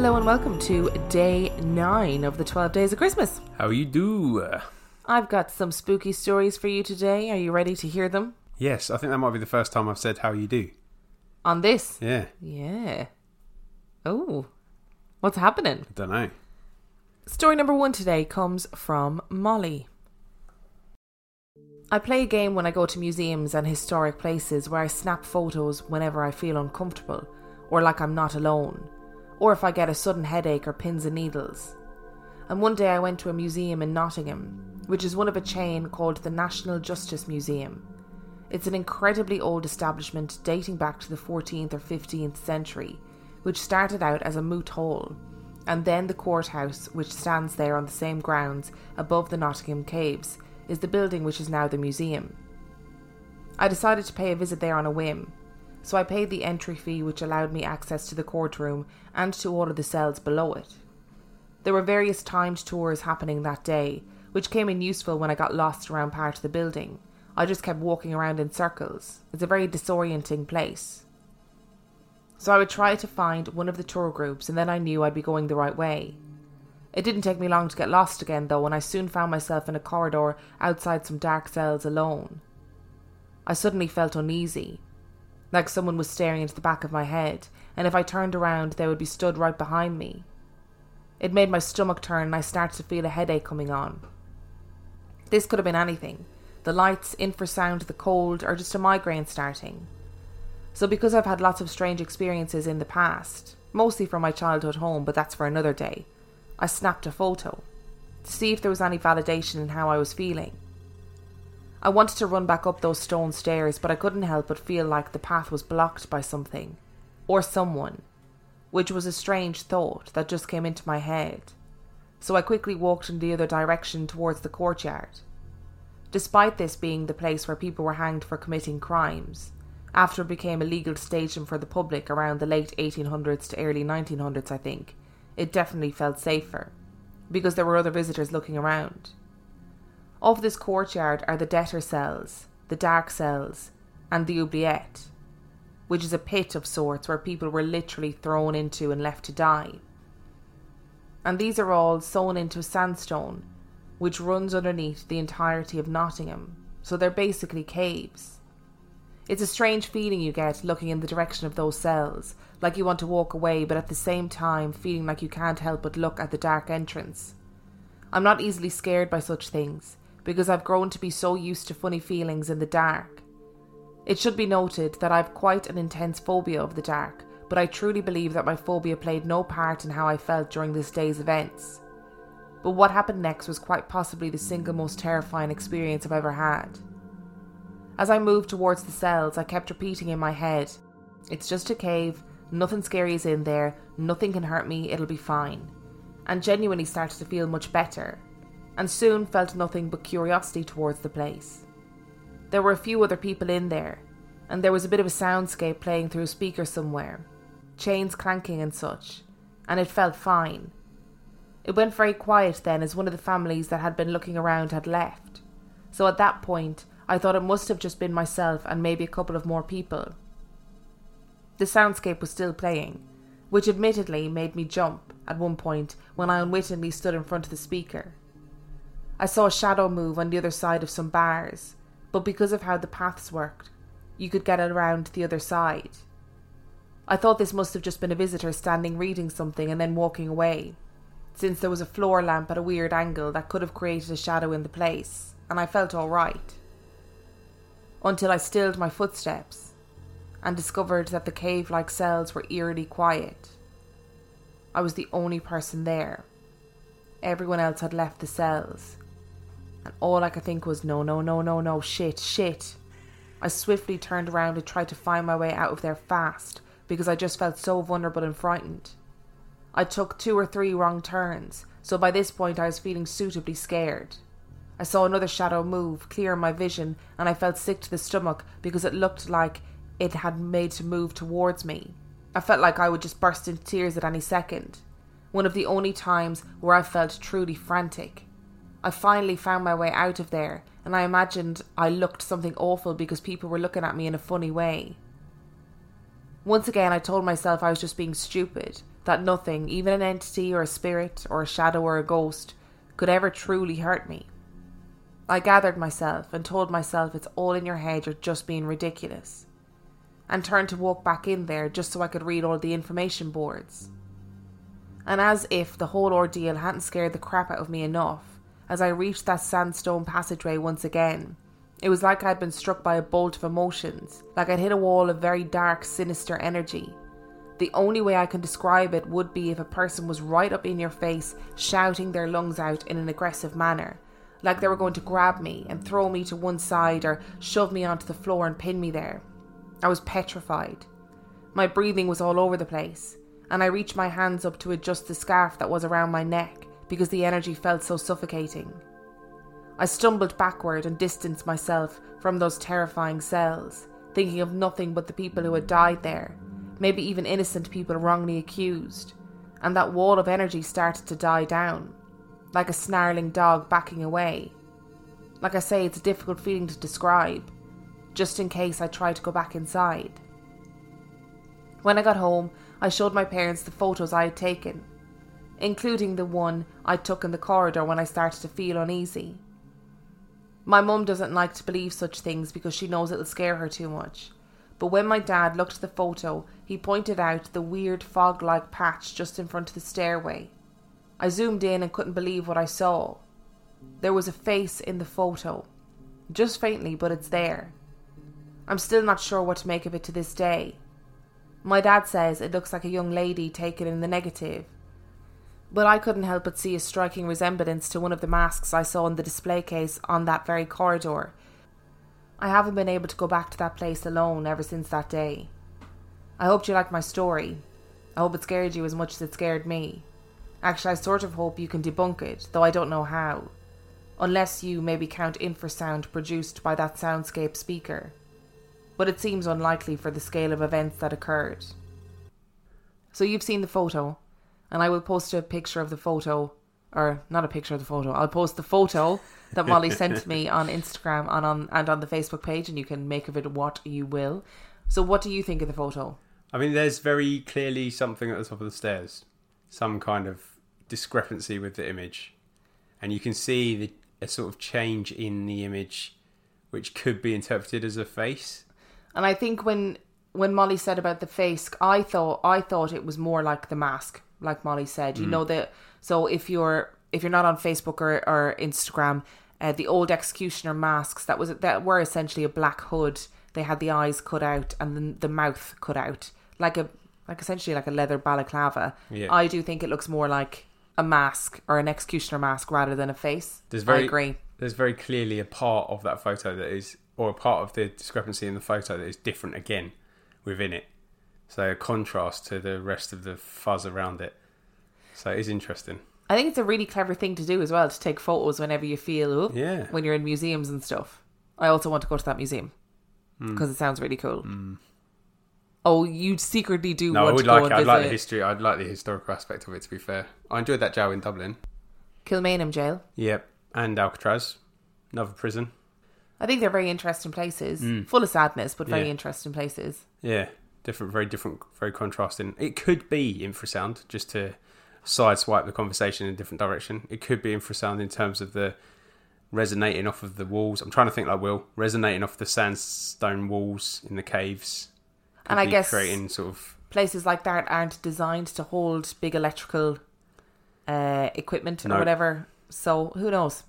Hello and welcome to day nine of the 12 days of Christmas. How you do? I've got some spooky stories for you today. Are you ready to hear them? Yes, I think that might be the first time I've said how you do. On this? Yeah, Yeah. Oh, what's happening? I don't know. Story number one today comes from Molly. I play a game when I go to museums and historic places where I snap photos whenever I feel uncomfortable or like I'm not alone, or if I get a sudden headache or pins and needles. And one day I went to a museum in Nottingham, which is one of a chain called the National Justice Museum. It's an incredibly old establishment dating back to the 14th or 15th century, which started out as a moot hall, and then the courthouse, which stands there on the same grounds above the Nottingham Caves, is the building which is now the museum. I decided to pay a visit there on a whim, so I paid the entry fee which allowed me access to the courtroom and to all of the cells below it. There were various timed tours happening that day, which came in useful when I got lost around part of the building. I just kept walking around in circles. It's a very disorienting place. So I would try to find one of the tour groups and then I knew I'd be going the right way. It didn't take me long to get lost again though, and I soon found myself in a corridor outside some dark cells alone. I suddenly felt uneasy, like someone was staring into the back of my head, and if I turned around, they would be stood right behind me. It made my stomach turn, and I started to feel a headache coming on. This could have been anything the lights, infrasound, the cold, or just a migraine starting. So, because I've had lots of strange experiences in the past, mostly from my childhood home, but that's for another day, I snapped a photo to see if there was any validation in how I was feeling. I wanted to run back up those stone stairs, but I couldn't help but feel like the path was blocked by something or someone, which was a strange thought that just came into my head. So I quickly walked in the other direction towards the courtyard. Despite this being the place where people were hanged for committing crimes, after it became a legal station for the public around the late 1800s to early 1900s, I think, it definitely felt safer, because there were other visitors looking around. Of this courtyard are the debtor cells, the dark cells, and the oubliette, which is a pit of sorts where people were literally thrown into and left to die. And these are all sewn into a sandstone, which runs underneath the entirety of Nottingham, so they're basically caves. It's a strange feeling you get looking in the direction of those cells, like you want to walk away, but at the same time feeling like you can't help but look at the dark entrance. I'm not easily scared by such things, because I've grown to be so used to funny feelings in the dark. It should be noted that I've quite an intense phobia of the dark, but I truly believe that my phobia played no part in how I felt during this day's events. But what happened next was quite possibly the single most terrifying experience I've ever had. As I moved towards the cells, I kept repeating in my head, It's just a cave, nothing scary is in there, nothing can hurt me, it'll be fine. And genuinely started to feel much better, and soon felt nothing but curiosity towards the place. There were a few other people in there, and there was a bit of a soundscape playing through a speaker somewhere, chains clanking and such, and it felt fine. It went very quiet then as one of the families that had been looking around had left. So at that point, I thought it must have just been myself and maybe a couple of more people. The soundscape was still playing, which admittedly made me jump at one point when I unwittingly stood in front of the speaker. I saw a shadow move on the other side of some bars, but because of how the paths worked, you could get around the other side. I thought this must have just been a visitor standing reading something and then walking away, since there was a floor lamp at a weird angle that could have created a shadow in the place, and I felt all right. Until I stilled my footsteps and discovered that the cave like cells were eerily quiet. I was the only person there. Everyone else had left the cells and all I could think was no, no, no, no, no, shit, shit. I swiftly turned around and tried to find my way out of there fast because I just felt so vulnerable and frightened. I took two or three wrong turns, so by this point I was feeling suitably scared. I saw another shadow move, clear in my vision, and I felt sick to the stomach because it looked like it had made to move towards me. I felt like I would just burst into tears at any second. One of the only times where I felt truly frantic. I finally found my way out of there, and I imagined I looked something awful because people were looking at me in a funny way. Once again, I told myself I was just being stupid, that nothing, even an entity or a spirit or a shadow or a ghost, could ever truly hurt me. I gathered myself and told myself it's all in your head, you're just being ridiculous, and turned to walk back in there just so I could read all the information boards. And as if the whole ordeal hadn't scared the crap out of me enough, as I reached that sandstone passageway once again, it was like I'd been struck by a bolt of emotions, like I'd hit a wall of very dark, sinister energy. The only way I can describe it would be if a person was right up in your face, shouting their lungs out in an aggressive manner, like they were going to grab me and throw me to one side or shove me onto the floor and pin me there. I was petrified. My breathing was all over the place, and I reached my hands up to adjust the scarf that was around my neck because the energy felt so suffocating. I stumbled backward and distanced myself from those terrifying cells, thinking of nothing but the people who had died there, maybe even innocent people wrongly accused, and that wall of energy started to die down, like a snarling dog backing away. Like I say, it's a difficult feeling to describe, just in case I try to go back inside. When I got home, I showed my parents the photos I had taken, including the one I took in the corridor when I started to feel uneasy. My mum doesn't like to believe such things because she knows it'll scare her too much. But when my dad looked at the photo, he pointed out the weird fog like patch just in front of the stairway. I zoomed in and couldn't believe what I saw. There was a face in the photo. Just faintly, but it's there. I'm still not sure what to make of it to this day. My dad says it looks like a young lady taken in the negative, but I couldn't help but see a striking resemblance to one of the masks I saw in the display case on that very corridor. I haven't been able to go back to that place alone ever since that day. I hope you liked my story. I hope it scared you as much as it scared me. Actually, I sort of hope you can debunk it, though I don't know how. Unless you maybe count infrasound produced by that soundscape speaker. But it seems unlikely for the scale of events that occurred. So you've seen the photo and I will post a picture of the photo, or not a picture of the photo. I'll post the photo that Molly sent me on Instagram and on and on the Facebook page, and you can make of it what you will. So, what do you think of the photo? I mean, there's very clearly something at the top of the stairs, some kind of discrepancy with the image, and you can see the, a sort of change in the image, which could be interpreted as a face. And I think when when Molly said about the face, I thought I thought it was more like the mask like Molly said. You mm. know that. So if you're if you're not on Facebook or, or Instagram, uh, the old executioner masks that was that were essentially a black hood. They had the eyes cut out and the, the mouth cut out, like a like essentially like a leather balaclava. Yeah. I do think it looks more like a mask or an executioner mask rather than a face. There's very, I agree. There's very clearly a part of that photo that is, or a part of the discrepancy in the photo that is different again within it. So a contrast to the rest of the fuzz around it. So it is interesting. I think it's a really clever thing to do as well to take photos whenever you feel oh, yeah when you're in museums and stuff. I also want to go to that museum because mm. it sounds really cool. Mm. Oh, you secretly do. No, I would like. I'd like the history. I'd like the historical aspect of it. To be fair, I enjoyed that jail in Dublin. Kilmainham jail. Yep, and Alcatraz, another prison. I think they're very interesting places, mm. full of sadness, but very yeah. interesting places. Yeah, different, very different, very contrasting. It could be infrasound, just to sideswipe the conversation in a different direction. It could be infrasound in terms of the resonating off of the walls. I'm trying to think like Will resonating off the sandstone walls in the caves. Could and I guess creating sort of places like that aren't designed to hold big electrical uh, equipment or whatever. So who knows?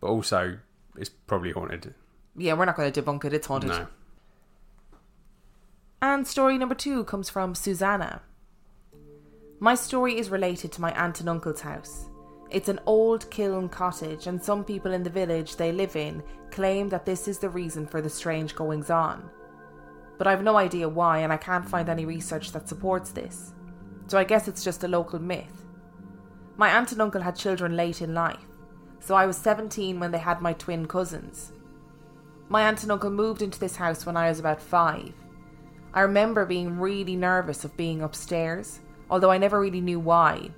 But also, it's probably haunted. Yeah, we're not going to debunk it. It's haunted. No. And story number two comes from Susanna. My story is related to my aunt and uncle's house. It's an old kiln cottage, and some people in the village they live in claim that this is the reason for the strange goings on. But I've no idea why, and I can't find any research that supports this. So I guess it's just a local myth. My aunt and uncle had children late in life, so I was 17 when they had my twin cousins. My aunt and uncle moved into this house when I was about five. I remember being really nervous of being upstairs although I never really knew why.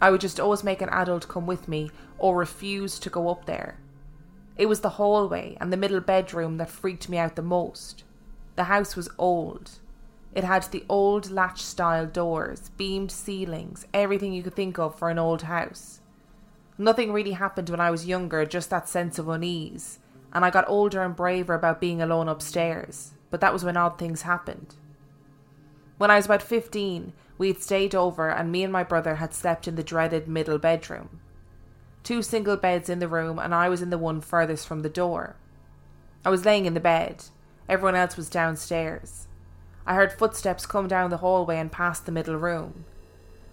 I would just always make an adult come with me or refuse to go up there. It was the hallway and the middle bedroom that freaked me out the most. The house was old. It had the old latch style doors, beamed ceilings, everything you could think of for an old house. Nothing really happened when I was younger, just that sense of unease, and I got older and braver about being alone upstairs, but that was when odd things happened. When I was about 15, we had stayed over, and me and my brother had slept in the dreaded middle bedroom. Two single beds in the room, and I was in the one furthest from the door. I was laying in the bed, everyone else was downstairs. I heard footsteps come down the hallway and past the middle room.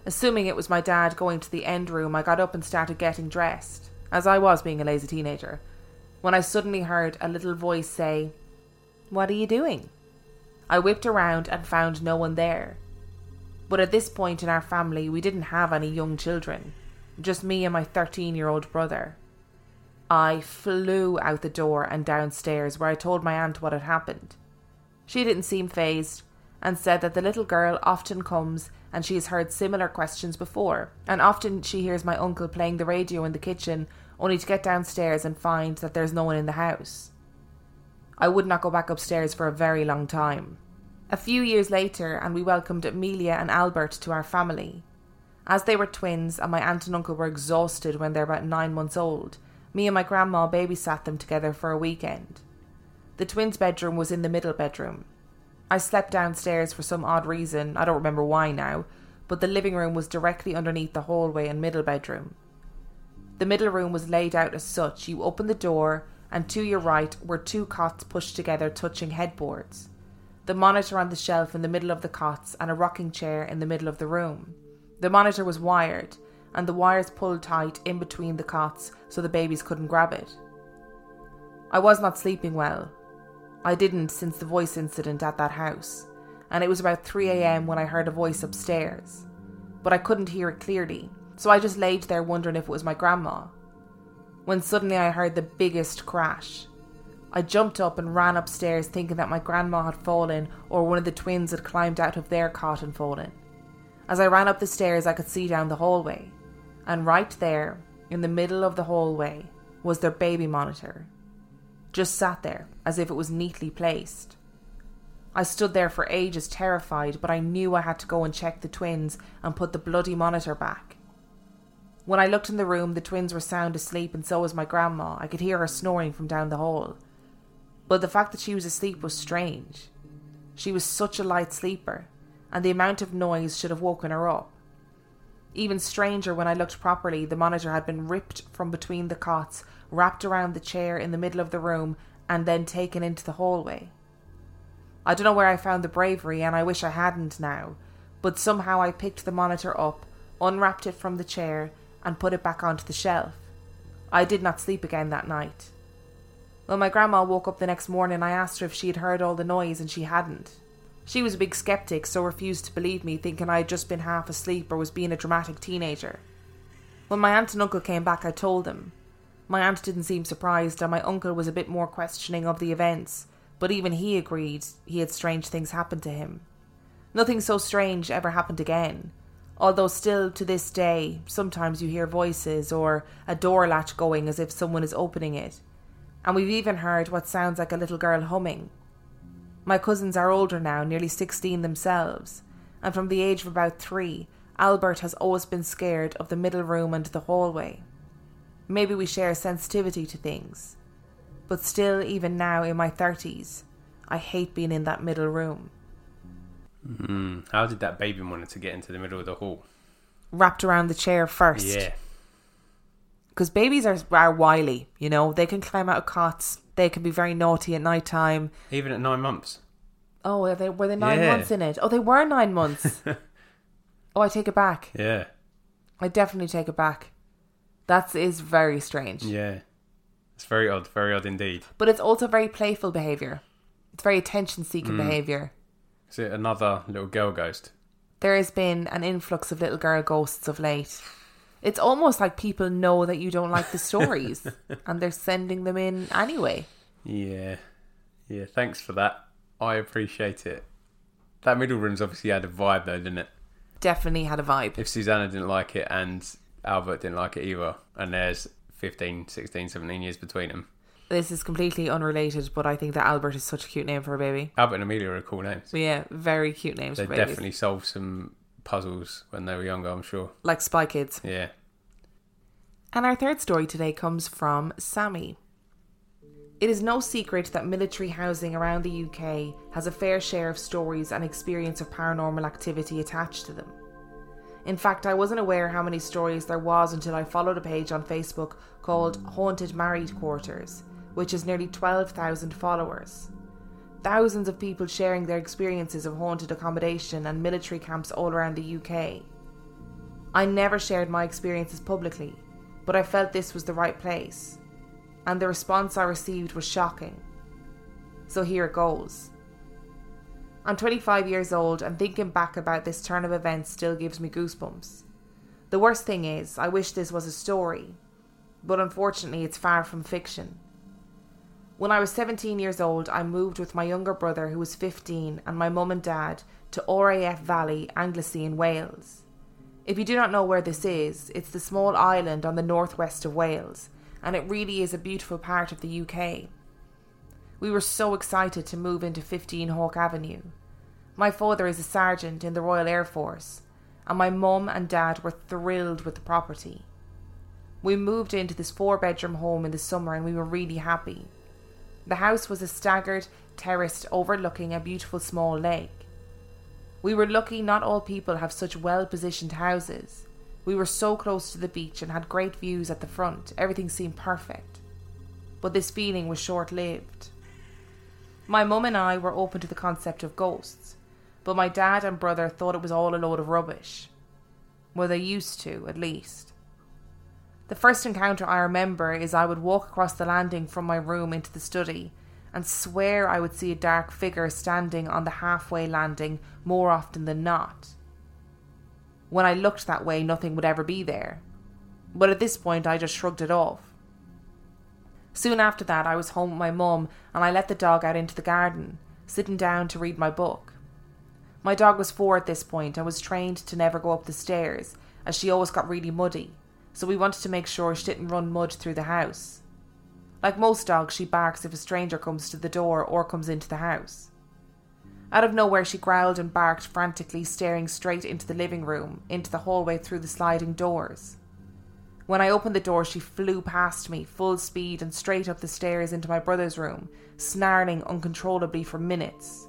Assuming it was my dad going to the end room, I got up and started getting dressed, as I was being a lazy teenager, when I suddenly heard a little voice say, What are you doing? I whipped around and found no one there. But at this point in our family, we didn't have any young children, just me and my 13 year old brother. I flew out the door and downstairs where I told my aunt what had happened. She didn't seem fazed and said that the little girl often comes and she has heard similar questions before, and often she hears my uncle playing the radio in the kitchen only to get downstairs and find that there's no one in the house. I would not go back upstairs for a very long time. A few years later, and we welcomed Amelia and Albert to our family. As they were twins, and my aunt and uncle were exhausted when they were about nine months old, me and my grandma babysat them together for a weekend. The twins' bedroom was in the middle bedroom. I slept downstairs for some odd reason, I don't remember why now, but the living room was directly underneath the hallway and middle bedroom. The middle room was laid out as such. You open the door, and to your right were two cots pushed together, touching headboards. The monitor on the shelf in the middle of the cots, and a rocking chair in the middle of the room. The monitor was wired, and the wires pulled tight in between the cots so the babies couldn't grab it. I was not sleeping well. I didn't since the voice incident at that house, and it was about 3am when I heard a voice upstairs. But I couldn't hear it clearly, so I just laid there wondering if it was my grandma when suddenly I heard the biggest crash. I jumped up and ran upstairs thinking that my grandma had fallen or one of the twins had climbed out of their cot and fallen. As I ran up the stairs, I could see down the hallway, and right there, in the middle of the hallway, was their baby monitor. Just sat there, as if it was neatly placed. I stood there for ages, terrified, but I knew I had to go and check the twins and put the bloody monitor back. When I looked in the room, the twins were sound asleep, and so was my grandma. I could hear her snoring from down the hall. But the fact that she was asleep was strange. She was such a light sleeper, and the amount of noise should have woken her up. Even stranger, when I looked properly, the monitor had been ripped from between the cots, wrapped around the chair in the middle of the room, and then taken into the hallway. I don't know where I found the bravery, and I wish I hadn't now, but somehow I picked the monitor up, unwrapped it from the chair, and put it back onto the shelf. I did not sleep again that night. When my grandma woke up the next morning, I asked her if she had heard all the noise, and she hadn't. She was a big skeptic, so refused to believe me, thinking I had just been half asleep or was being a dramatic teenager. When my aunt and uncle came back, I told them. My aunt didn't seem surprised, and my uncle was a bit more questioning of the events, but even he agreed he had strange things happen to him. Nothing so strange ever happened again, although still to this day, sometimes you hear voices or a door latch going as if someone is opening it. And we've even heard what sounds like a little girl humming. My cousins are older now, nearly 16 themselves, and from the age of about three, Albert has always been scared of the middle room and the hallway. Maybe we share sensitivity to things. But still, even now in my 30s, I hate being in that middle room. Mm. How did that baby monitor get into the middle of the hall? Wrapped around the chair first. Yeah. Because babies are, are wily, you know, they can climb out of cots, they can be very naughty at night time. Even at nine months. Oh, are they, were they nine Yeah. months in it? Oh, they were nine months. oh, I take it back. Yeah. I definitely take it back. That is very strange. Yeah. It's very odd. Very odd indeed. But it's also very playful behaviour. It's very attention seeking Mm. behaviour. Is it another little girl ghost? There has been an influx of little girl ghosts of late. It's almost like people know that you don't like the stories and they're sending them in anyway. Yeah. Yeah. Thanks for that. I appreciate it. That middle room's obviously had a vibe though, didn't it? Definitely had a vibe. If Susanna didn't like it and Albert didn't like it either, and there's 15, 16, 17 years between them. This is completely unrelated, but I think that Albert is such a cute name for a baby. Albert and Amelia are cool names. Yeah, very cute names They for babies. definitely solved some puzzles when they were younger, I'm sure. Like Spy Kids. Yeah. And our third story today comes from Sammy. It is no secret that military housing around the UK has a fair share of stories and experience of paranormal activity attached to them. In fact, I wasn't aware how many stories there was until I followed a page on Facebook called Haunted Married Quarters, which has nearly 12,000 followers. Thousands of people sharing their experiences of haunted accommodation and military camps all around the UK. I never shared my experiences publicly, but I felt this was the right place, and the response I received was shocking. So here it goes. I'm 25 years old, and thinking back about this turn of events still gives me goosebumps. The worst thing is, I wish this was a story, but unfortunately, it's far from fiction. When I was 17 years old, I moved with my younger brother, who was 15, and my mum and dad to RAF Valley, Anglesey in Wales. If you do not know where this is, it's the small island on the northwest of Wales, and it really is a beautiful part of the UK. We were so excited to move into 15 Hawk Avenue. My father is a sergeant in the Royal Air Force, and my mum and dad were thrilled with the property. We moved into this four bedroom home in the summer and we were really happy. The house was a staggered, terraced, overlooking a beautiful small lake. We were lucky not all people have such well positioned houses. We were so close to the beach and had great views at the front, everything seemed perfect. But this feeling was short lived. My mum and I were open to the concept of ghosts, but my dad and brother thought it was all a load of rubbish. Well, they used to, at least. The first encounter I remember is I would walk across the landing from my room into the study and swear I would see a dark figure standing on the halfway landing more often than not. When I looked that way, nothing would ever be there. But at this point, I just shrugged it off. Soon after that, I was home with my mum and I let the dog out into the garden, sitting down to read my book. My dog was four at this point and was trained to never go up the stairs, as she always got really muddy, so we wanted to make sure she didn't run mud through the house. Like most dogs, she barks if a stranger comes to the door or comes into the house. Out of nowhere, she growled and barked frantically, staring straight into the living room, into the hallway through the sliding doors. When I opened the door, she flew past me, full speed, and straight up the stairs into my brother's room, snarling uncontrollably for minutes.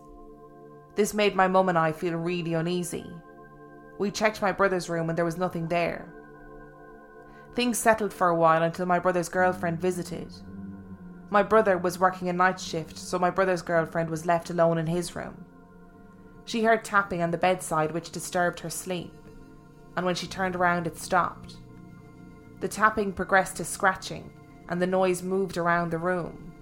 This made my mum and I feel really uneasy. We checked my brother's room and there was nothing there. Things settled for a while until my brother's girlfriend visited. My brother was working a night shift, so my brother's girlfriend was left alone in his room. She heard tapping on the bedside, which disturbed her sleep, and when she turned around, it stopped. The tapping progressed to scratching, and the noise moved around the room.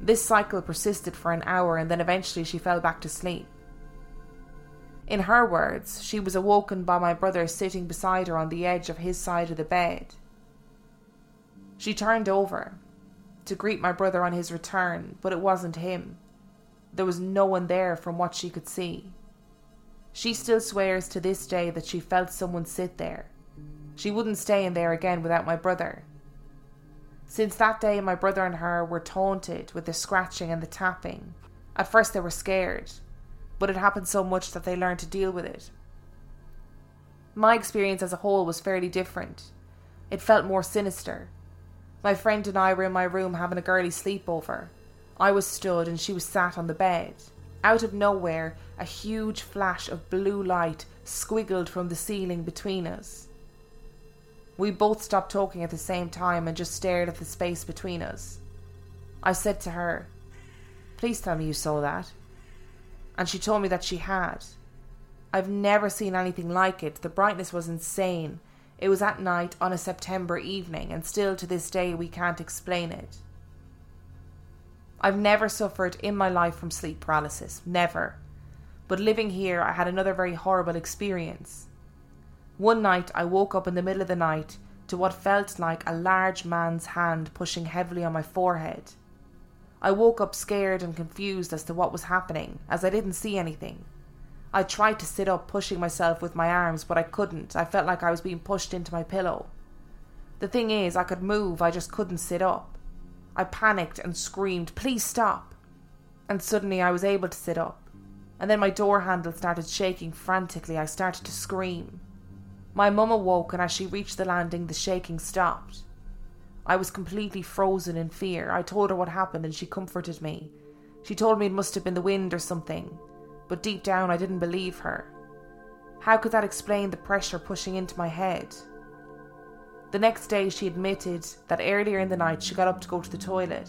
This cycle persisted for an hour, and then eventually she fell back to sleep. In her words, she was awoken by my brother sitting beside her on the edge of his side of the bed. She turned over to greet my brother on his return, but it wasn't him. There was no one there from what she could see. She still swears to this day that she felt someone sit there. She wouldn't stay in there again without my brother. Since that day, my brother and her were taunted with the scratching and the tapping. At first, they were scared, but it happened so much that they learned to deal with it. My experience as a whole was fairly different. It felt more sinister. My friend and I were in my room having a girly sleepover. I was stood and she was sat on the bed. Out of nowhere, a huge flash of blue light squiggled from the ceiling between us. We both stopped talking at the same time and just stared at the space between us. I said to her, Please tell me you saw that. And she told me that she had. I've never seen anything like it. The brightness was insane. It was at night on a September evening, and still to this day we can't explain it. I've never suffered in my life from sleep paralysis, never. But living here, I had another very horrible experience. One night, I woke up in the middle of the night to what felt like a large man's hand pushing heavily on my forehead. I woke up scared and confused as to what was happening, as I didn't see anything. I tried to sit up, pushing myself with my arms, but I couldn't. I felt like I was being pushed into my pillow. The thing is, I could move, I just couldn't sit up. I panicked and screamed, Please stop! And suddenly I was able to sit up. And then my door handle started shaking frantically. I started to scream. My mum awoke, and as she reached the landing, the shaking stopped. I was completely frozen in fear. I told her what happened, and she comforted me. She told me it must have been the wind or something, but deep down I didn't believe her. How could that explain the pressure pushing into my head? The next day, she admitted that earlier in the night she got up to go to the toilet.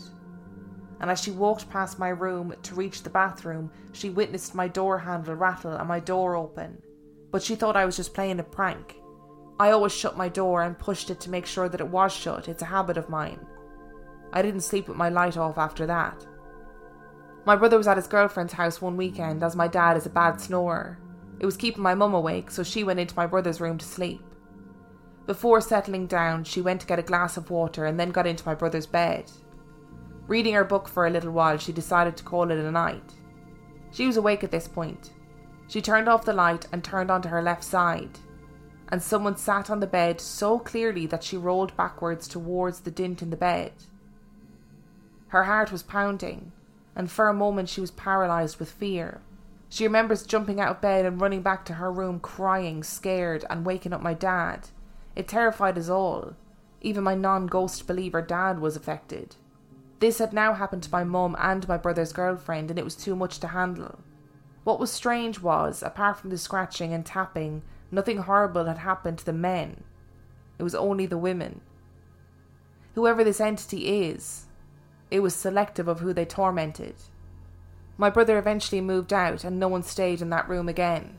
And as she walked past my room to reach the bathroom, she witnessed my door handle rattle and my door open. But she thought I was just playing a prank. I always shut my door and pushed it to make sure that it was shut. It's a habit of mine. I didn't sleep with my light off after that. My brother was at his girlfriend's house one weekend as my dad is a bad snorer. It was keeping my mum awake, so she went into my brother's room to sleep. Before settling down, she went to get a glass of water and then got into my brother's bed. Reading her book for a little while, she decided to call it a night. She was awake at this point. She turned off the light and turned onto her left side, and someone sat on the bed so clearly that she rolled backwards towards the dint in the bed. Her heart was pounding, and for a moment she was paralysed with fear. She remembers jumping out of bed and running back to her room crying, scared, and waking up my dad. It terrified us all. Even my non ghost believer dad was affected. This had now happened to my mum and my brother's girlfriend, and it was too much to handle. What was strange was, apart from the scratching and tapping, nothing horrible had happened to the men. It was only the women. Whoever this entity is, it was selective of who they tormented. My brother eventually moved out, and no one stayed in that room again.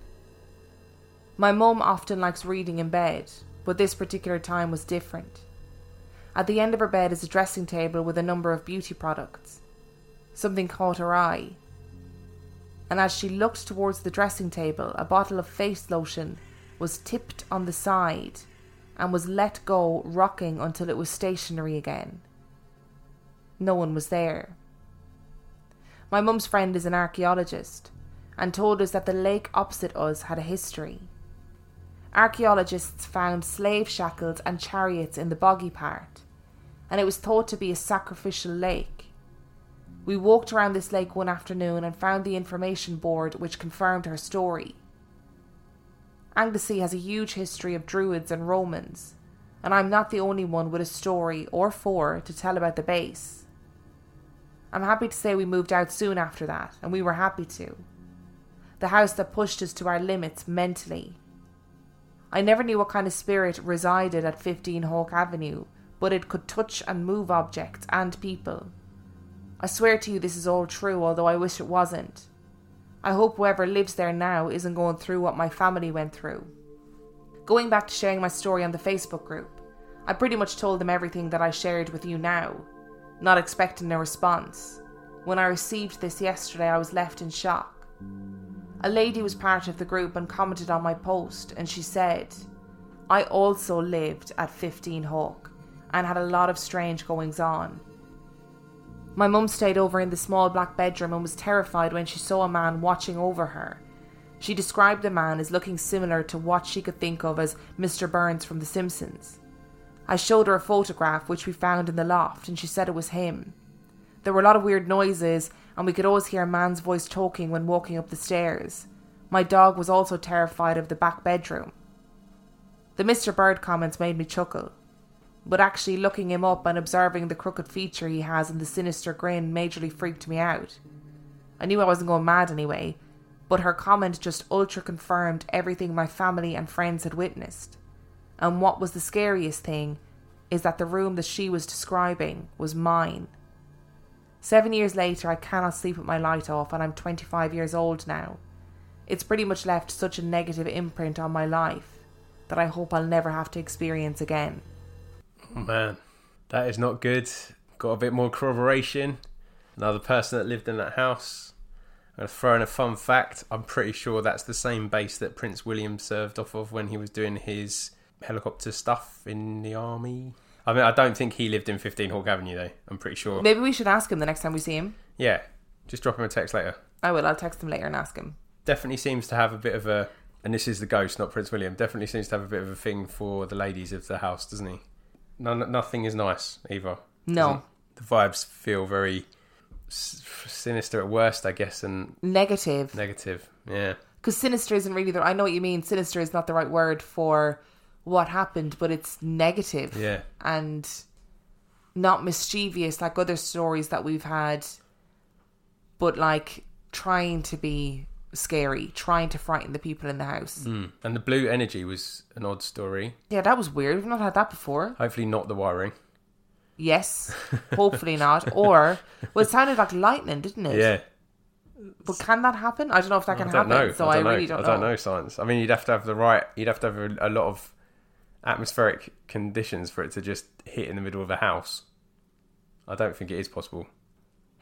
My mum often likes reading in bed, but this particular time was different. At the end of her bed is a dressing table with a number of beauty products. Something caught her eye, and as she looked towards the dressing table, a bottle of face lotion was tipped on the side and was let go, rocking until it was stationary again. No one was there. My mum's friend is an archaeologist and told us that the lake opposite us had a history. Archaeologists found slave shackles and chariots in the boggy part, and it was thought to be a sacrificial lake. We walked around this lake one afternoon and found the information board which confirmed her story. Anglesey has a huge history of Druids and Romans, and I'm not the only one with a story or four to tell about the base. I'm happy to say we moved out soon after that, and we were happy to. The house that pushed us to our limits mentally I never knew what kind of spirit resided at 15 Hawk Avenue, but it could touch and move objects and people. I swear to you this is all true, although I wish it wasn't. I hope whoever lives there now isn't going through what my family went through. Going back to sharing my story on the Facebook group, I pretty much told them everything that I shared with you now, not expecting a response. When I received this yesterday, I was left in shock. A lady was part of the group and commented on my post, and she said, I also lived at 15 Hawk and had a lot of strange goings on. My mum stayed over in the small black bedroom and was terrified when she saw a man watching over her. She described the man as looking similar to what she could think of as Mr. Burns from The Simpsons. I showed her a photograph which we found in the loft, and she said it was him. There were a lot of weird noises, and we could always hear a man's voice talking when walking up the stairs. My dog was also terrified of the back bedroom. The Mr. Burns comments made me chuckle, but actually looking him up and observing the crooked feature he has and the sinister grin majorly freaked me out. I knew I wasn't going mad anyway, but her comment just ultra confirmed everything my family and friends had witnessed. And what was the scariest thing is that the room that she was describing was mine. Seven years later, I cannot sleep with my light off, and I'm 25 years old now. It's pretty much left such a negative imprint on my life that I hope I'll never have to experience again. Oh man, that is not good. Got a bit more corroboration. Another person that lived in that house. I'm going to throw in a fun fact. I'm pretty sure that's the same base that Prince William served off of when he was doing his helicopter stuff in the army. I mean, I don't think he lived in 15 Hawk Avenue though. I'm pretty sure. Maybe we should ask him the next time we see him. Yeah, just drop him a text later. I will. I'll text him later and ask him. Definitely seems to have a bit of a, and this is the ghost, not Prince William. Definitely seems to have a bit of a thing for the ladies of the house, doesn't he? None, nothing is nice either. No, the vibes feel very sinister at worst, I guess, and Negative. negative. Yeah, Because sinister isn't really the. I know what you mean. Sinister is not the right word for what happened, but it's negative. yeah, and not mischievous like other stories that we've had, but like trying to be scary, trying to frighten the people in the house. mm. and the blue energy was an odd story. Yeah, that was weird. We've not had that before. Hopefully, not the wiring. Yes, hopefully not. Or, well, it sounded like lightning, didn't it? Yeah, But can that happen? I don't know if that can I happen. know. So I, I, don't really know. don't I don't know science. I mean, you'd have to have the right. You'd have to have a, a lot of atmospheric conditions for it to just hit in the middle of a house. I don't think it is possible.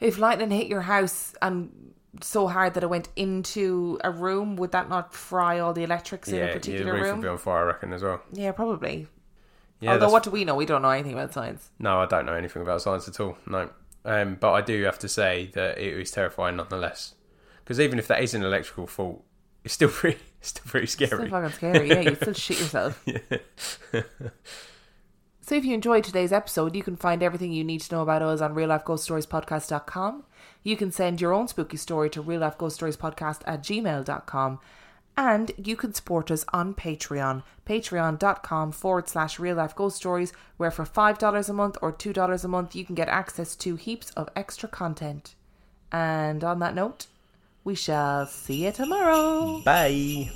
If lightning hit your house and so hard that it went into a room, would that not fry all the electrics in a yeah, the particular room? would be on fire, I reckon, as well. Yeah, probably. Yeah, Although, that's- what do we know? We don't know anything about science. No, I don't know anything about science at all. No, um, but I do have to say that it was terrifying nonetheless. Because even if that is an electrical fault, it's still pretty, it's still pretty Still scary. fucking scary. Yeah, you still shit yourself. So if you enjoyed today's episode, you can find everything you need to know about us on reallifeghoststoriespodcast.com. You can send your own spooky story to reallifeghoststoriespodcast at gmail.com. And you can support us on Patreon, patreon.com forward slash real life ghost stories, where for $5 a month or $2 a month, you can get access to heaps of extra content. And on that note, we shall see you tomorrow. Bye.